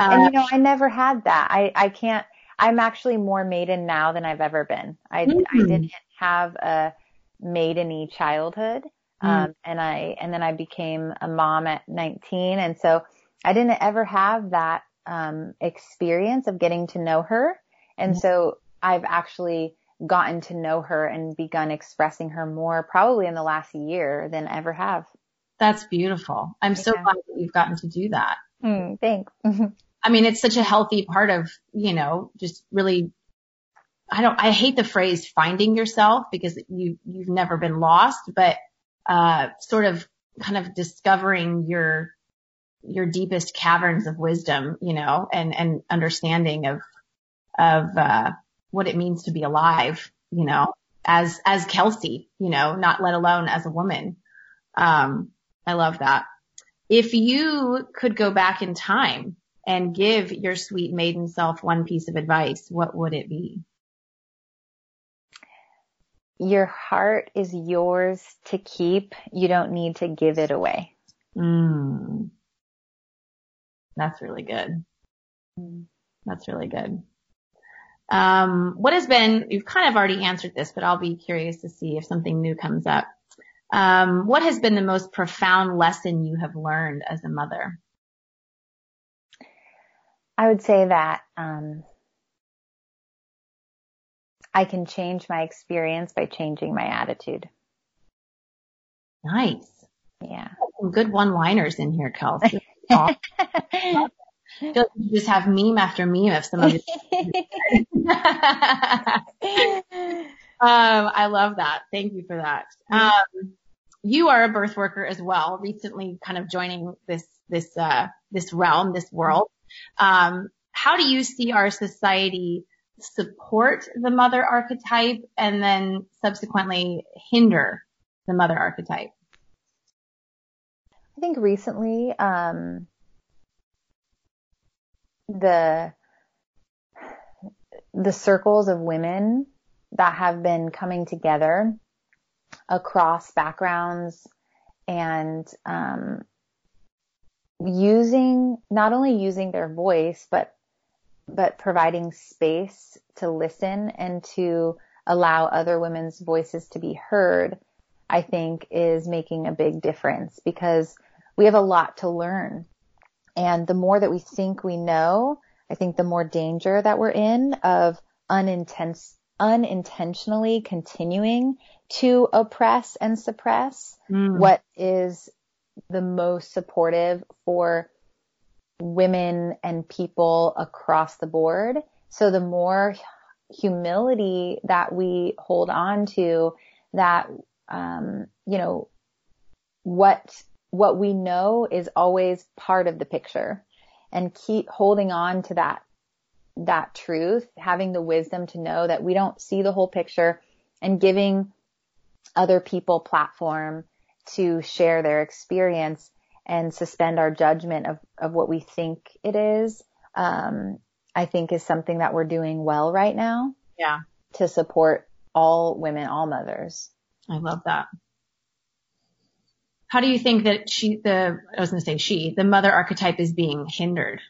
Uh, and you know, I never had that. I, I can't, I'm actually more maiden now than I've ever been. I, mm-hmm. I didn't have a maideny childhood. Mm-hmm. Um, and I, and then I became a mom at 19. And so I didn't ever have that, um, experience of getting to know her. And mm-hmm. so I've actually gotten to know her and begun expressing her more probably in the last year than ever have. That's beautiful. I'm yeah. so glad that you've gotten to do that. Mm, thanks. I mean, it's such a healthy part of, you know, just really, I don't, I hate the phrase finding yourself because you, you've never been lost, but, uh, sort of kind of discovering your, your deepest caverns of wisdom, you know, and, and understanding of, of, uh, what it means to be alive, you know, as, as Kelsey, you know, not let alone as a woman. Um, I love that. If you could go back in time and give your sweet maiden self one piece of advice, what would it be? Your heart is yours to keep. You don't need to give it away. Mm. That's really good. That's really good. Um, what has been, you've kind of already answered this, but I'll be curious to see if something new comes up. Um, what has been the most profound lesson you have learned as a mother? I would say that um, I can change my experience by changing my attitude. Nice. Yeah. Some good one-liners in here, Kelsey. feel like you just have meme after meme of some of it. um, I love that. Thank you for that. Um, you are a birth worker as well, recently kind of joining this, this, uh, this realm, this world. Um, how do you see our society support the mother archetype and then subsequently hinder the mother archetype? I think recently, um, the the circles of women that have been coming together across backgrounds and um, using not only using their voice but but providing space to listen and to allow other women's voices to be heard i think is making a big difference because we have a lot to learn and the more that we think we know, I think the more danger that we're in of unintense, unintentionally continuing to oppress and suppress mm. what is the most supportive for women and people across the board. So the more humility that we hold on to that, um, you know, what what we know is always part of the picture and keep holding on to that, that truth, having the wisdom to know that we don't see the whole picture and giving other people platform to share their experience and suspend our judgment of, of what we think it is, um, I think is something that we're doing well right now. Yeah. To support all women, all mothers. I love that. How do you think that she, the, I was going to say she, the mother archetype is being hindered?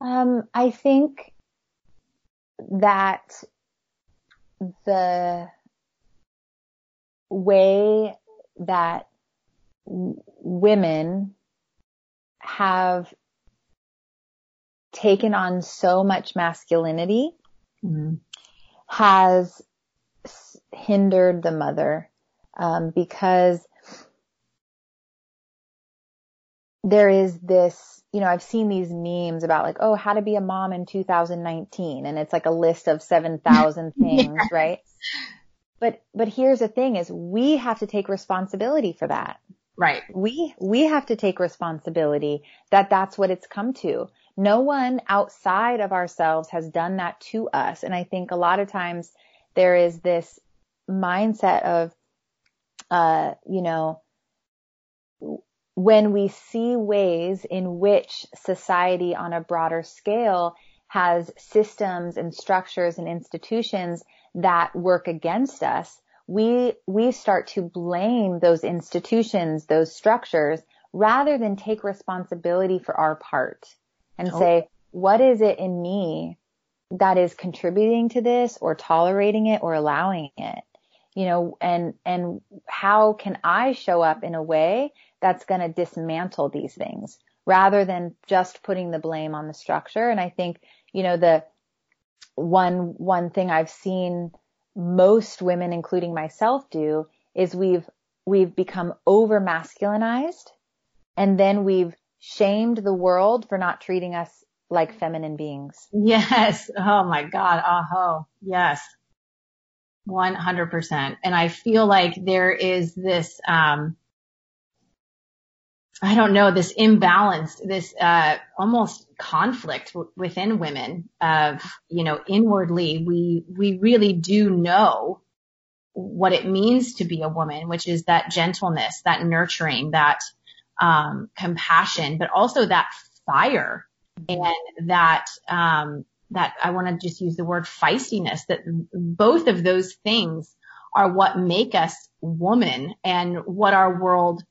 Um, I think that the way that women have taken on so much masculinity mm-hmm. has hindered the mother um, because there is this, you know, I've seen these memes about like, oh, how to be a mom in 2019, and it's like a list of 7,000 things, yeah. right? But but here's the thing: is we have to take responsibility for that. Right. We we have to take responsibility that that's what it's come to. No one outside of ourselves has done that to us, and I think a lot of times there is this mindset of, uh, you know, when we see ways in which society on a broader scale has systems and structures and institutions that work against us, we, we start to blame those institutions, those structures, rather than take responsibility for our part and oh. say, what is it in me that is contributing to this or tolerating it or allowing it? you know, and, and how can I show up in a way that's going to dismantle these things rather than just putting the blame on the structure. And I think, you know, the one, one thing I've seen most women, including myself do is we've, we've become over masculinized and then we've shamed the world for not treating us like feminine beings. Yes. Oh my God. Oh, yes. 100%. And I feel like there is this, um, I don't know, this imbalance, this, uh, almost conflict w- within women of, you know, inwardly, we, we really do know what it means to be a woman, which is that gentleness, that nurturing, that, um, compassion, but also that fire and that, um, that I want to just use the word feistiness, that both of those things are what make us woman and what our world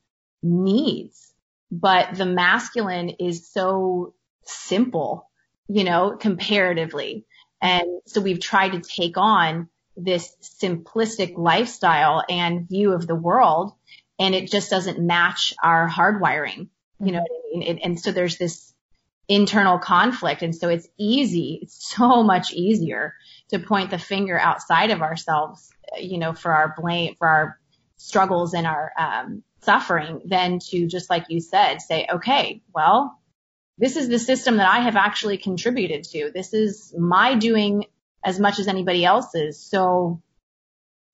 needs but the masculine is so simple, you know, comparatively. And so we've tried to take on this simplistic lifestyle and view of the world and it just doesn't match our hardwiring, you know I mean? And, and so there's this internal conflict. And so it's easy. It's so much easier to point the finger outside of ourselves, you know, for our blame, for our struggles and our, um, suffering than to just like you said, say, okay, well, this is the system that I have actually contributed to. This is my doing as much as anybody else's. So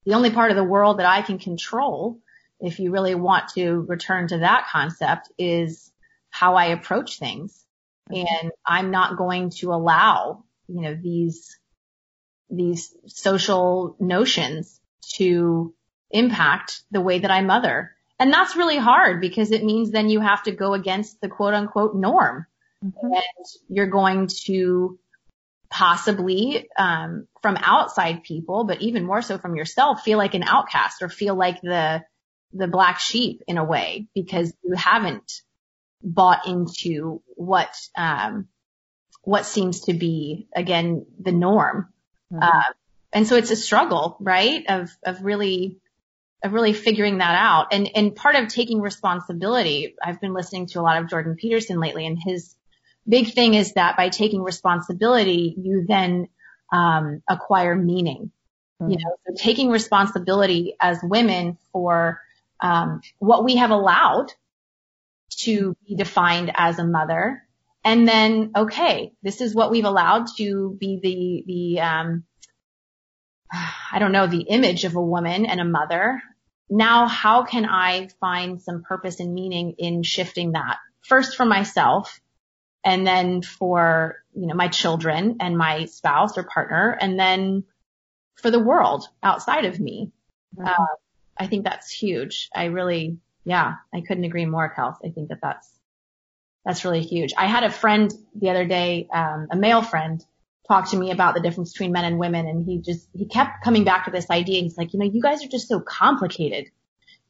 the only part of the world that I can control, if you really want to return to that concept, is how I approach things. And I'm not going to allow, you know, these, these social notions to impact the way that I mother and that's really hard because it means then you have to go against the quote unquote norm. Mm-hmm. And you're going to possibly, um, from outside people, but even more so from yourself, feel like an outcast or feel like the, the black sheep in a way because you haven't bought into what, um, what seems to be again the norm. Mm-hmm. Uh, and so it's a struggle, right? Of, of really of really figuring that out. And, and part of taking responsibility, I've been listening to a lot of Jordan Peterson lately and his big thing is that by taking responsibility, you then, um, acquire meaning. Mm-hmm. You know, so taking responsibility as women for, um, what we have allowed to be defined as a mother. And then, okay, this is what we've allowed to be the, the, um, I don't know, the image of a woman and a mother now how can I find some purpose and meaning in shifting that first for myself and then for, you know, my children and my spouse or partner and then for the world outside of me. Uh, I think that's huge. I really, yeah, I couldn't agree more, Kels. I think that that's, that's really huge. I had a friend the other day, um, a male friend talk to me about the difference between men and women. And he just, he kept coming back to this idea. He's like, you know, you guys are just so complicated.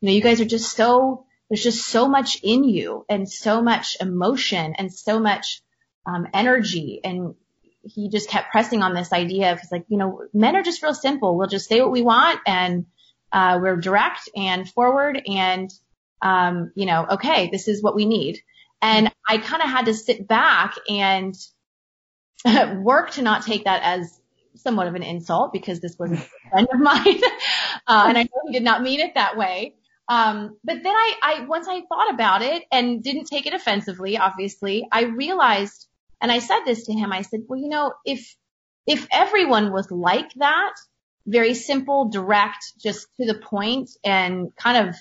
You know, you guys are just so, there's just so much in you and so much emotion and so much, um, energy. And he just kept pressing on this idea of, he's like, you know, men are just real simple. We'll just say what we want and, uh, we're direct and forward and, um, you know, okay, this is what we need. And I kind of had to sit back and work to not take that as somewhat of an insult because this was a friend of mine. uh, and I know he did not mean it that way. Um, but then I, I, once I thought about it and didn't take it offensively, obviously, I realized, and I said this to him, I said, well, you know, if, if everyone was like that, very simple, direct, just to the point and kind of,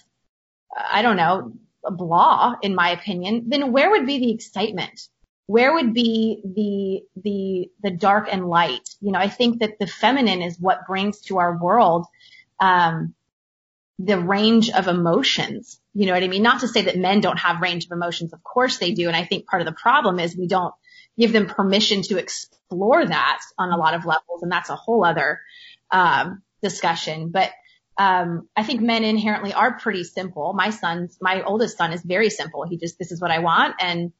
I don't know, blah, in my opinion, then where would be the excitement? Where would be the the the dark and light? You know i think that the feminine is what brings to our world um the range of emotions. You know what i mean? Not to say that men don't have range of emotions. Of course they do. And i think part of the problem is we don't give them permission to explore that on a lot of levels. And that's a whole other um discussion. But um, I think men inherently are pretty simple. My son's, my oldest son is very simple. He just, this is what I want. And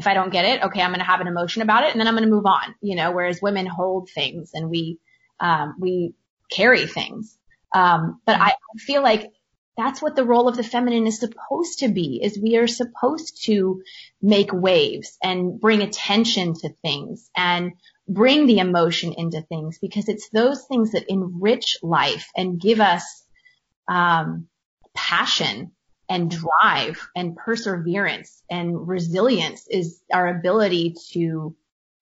if I don't get it, okay, I'm going to have an emotion about it and then I'm going to move on, you know, whereas women hold things and we, um, we carry things. Um, but I feel like that's what the role of the feminine is supposed to be is we are supposed to make waves and bring attention to things and bring the emotion into things because it's those things that enrich life and give us um, passion and drive and perseverance and resilience is our ability to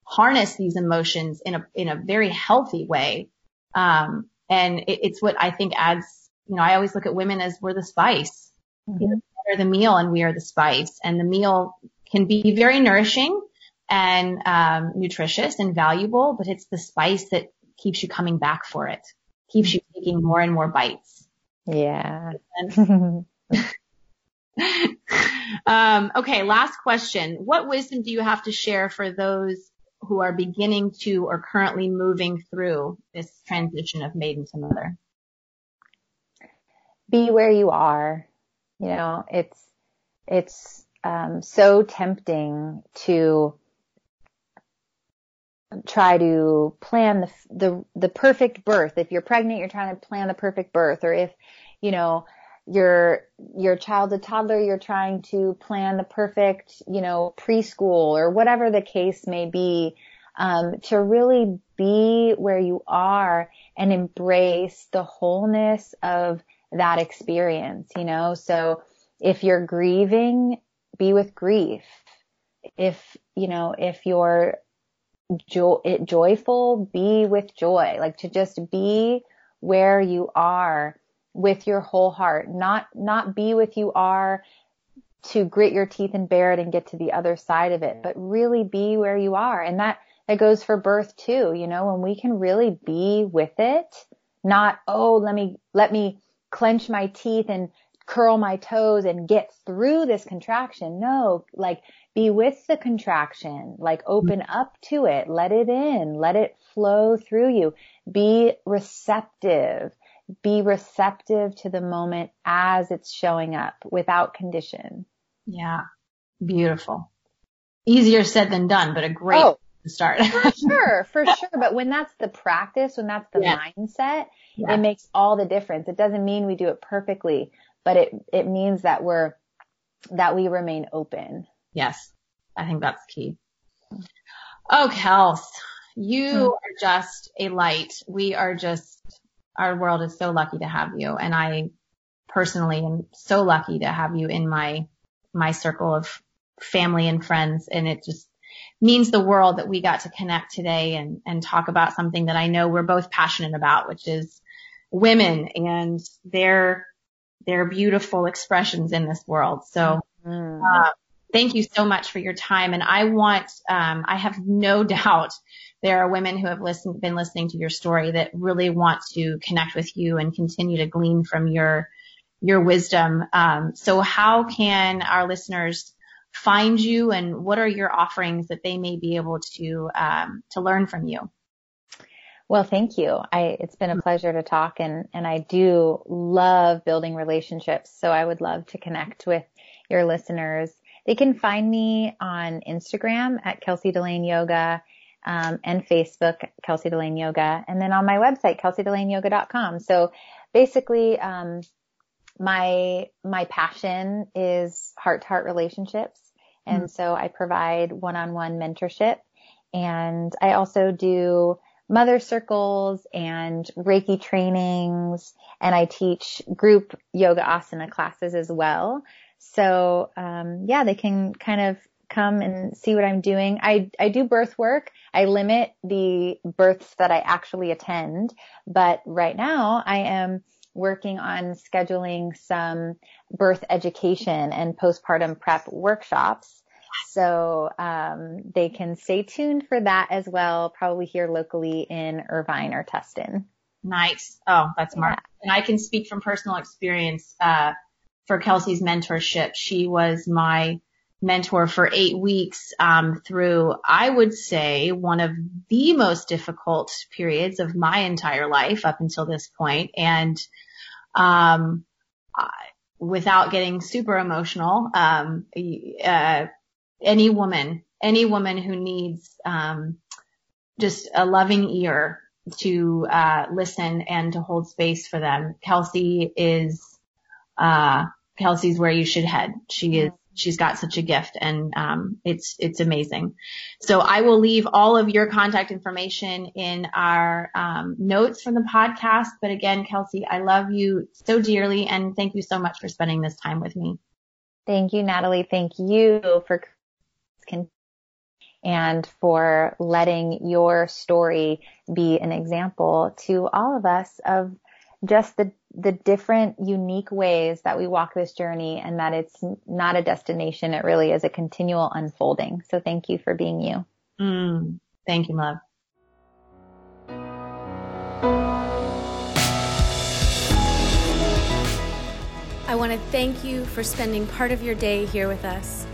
harness these emotions in a in a very healthy way. Um, and it, it's what I think adds. You know, I always look at women as we're the spice. Mm-hmm. You know, we're the meal and we are the spice. And the meal can be very nourishing and um, nutritious and valuable, but it's the spice that keeps you coming back for it, keeps you taking more and more bites. Yeah. um, okay, last question. What wisdom do you have to share for those who are beginning to or currently moving through this transition of maiden to mother? Be where you are. You know, it's it's um, so tempting to try to plan the, the, the perfect birth. If you're pregnant, you're trying to plan the perfect birth. Or if, you know, your, your child's a toddler, you're trying to plan the perfect, you know, preschool or whatever the case may be. Um, to really be where you are and embrace the wholeness of that experience, you know? So if you're grieving, be with grief. If, you know, if you're jo- joyful, be with joy, like to just be where you are with your whole heart, not, not be with you are to grit your teeth and bear it and get to the other side of it, but really be where you are. And that, that goes for birth too, you know, when we can really be with it, not, oh, let me, let me clench my teeth and curl my toes and get through this contraction. No, like be with the contraction, like open mm-hmm. up to it, let it in, let it flow through you. Be receptive. Be receptive to the moment as it's showing up without condition. Yeah. Beautiful. Easier said than done, but a great oh, start. for sure, for sure. But when that's the practice, when that's the yeah. mindset, yeah. it makes all the difference. It doesn't mean we do it perfectly, but it, it means that we're, that we remain open. Yes. I think that's key. Oh, Kels, you hmm. are just a light. We are just, our world is so lucky to have you. And I personally am so lucky to have you in my, my circle of family and friends. And it just means the world that we got to connect today and, and talk about something that I know we're both passionate about, which is women and their, their beautiful expressions in this world. So, mm. uh, thank you so much for your time. And I want, um, I have no doubt there are women who have listened, been listening to your story that really want to connect with you and continue to glean from your, your wisdom. Um, so how can our listeners find you and what are your offerings that they may be able to, um, to learn from you? Well, thank you. I, it's been a pleasure to talk and, and I do love building relationships. So I would love to connect with your listeners. They can find me on Instagram at Kelsey Delane Yoga, um, and Facebook, Kelsey Delane Yoga, and then on my website, kelseydelaneyoga.com. So basically, um, my, my passion is heart to heart relationships. And mm so I provide one-on-one mentorship and I also do mother circles and Reiki trainings and I teach group yoga asana classes as well. So, um, yeah, they can kind of come and see what I'm doing. I, I do birth work. I limit the births that I actually attend, but right now I am working on scheduling some birth education and postpartum prep workshops. So, um, they can stay tuned for that as well, probably here locally in Irvine or Tustin. Nice. Oh, that's smart. Yeah. And I can speak from personal experience. Uh, for Kelsey's mentorship. She was my mentor for eight weeks um, through, I would say, one of the most difficult periods of my entire life up until this point. And um, I, without getting super emotional, um, uh, any woman, any woman who needs um, just a loving ear to uh, listen and to hold space for them, Kelsey is uh, Kelsey's where you should head. She is she's got such a gift and um, it's it's amazing. So I will leave all of your contact information in our um, notes from the podcast. But again, Kelsey, I love you so dearly and thank you so much for spending this time with me. Thank you, Natalie. Thank you for and for letting your story be an example to all of us of just the the different unique ways that we walk this journey and that it's not a destination. It really is a continual unfolding. So thank you for being you. Mm, thank you, love. I want to thank you for spending part of your day here with us.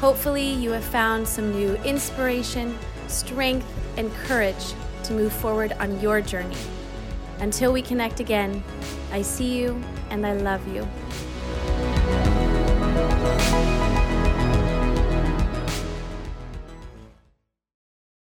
Hopefully, you have found some new inspiration, strength, and courage to move forward on your journey. Until we connect again, I see you and I love you.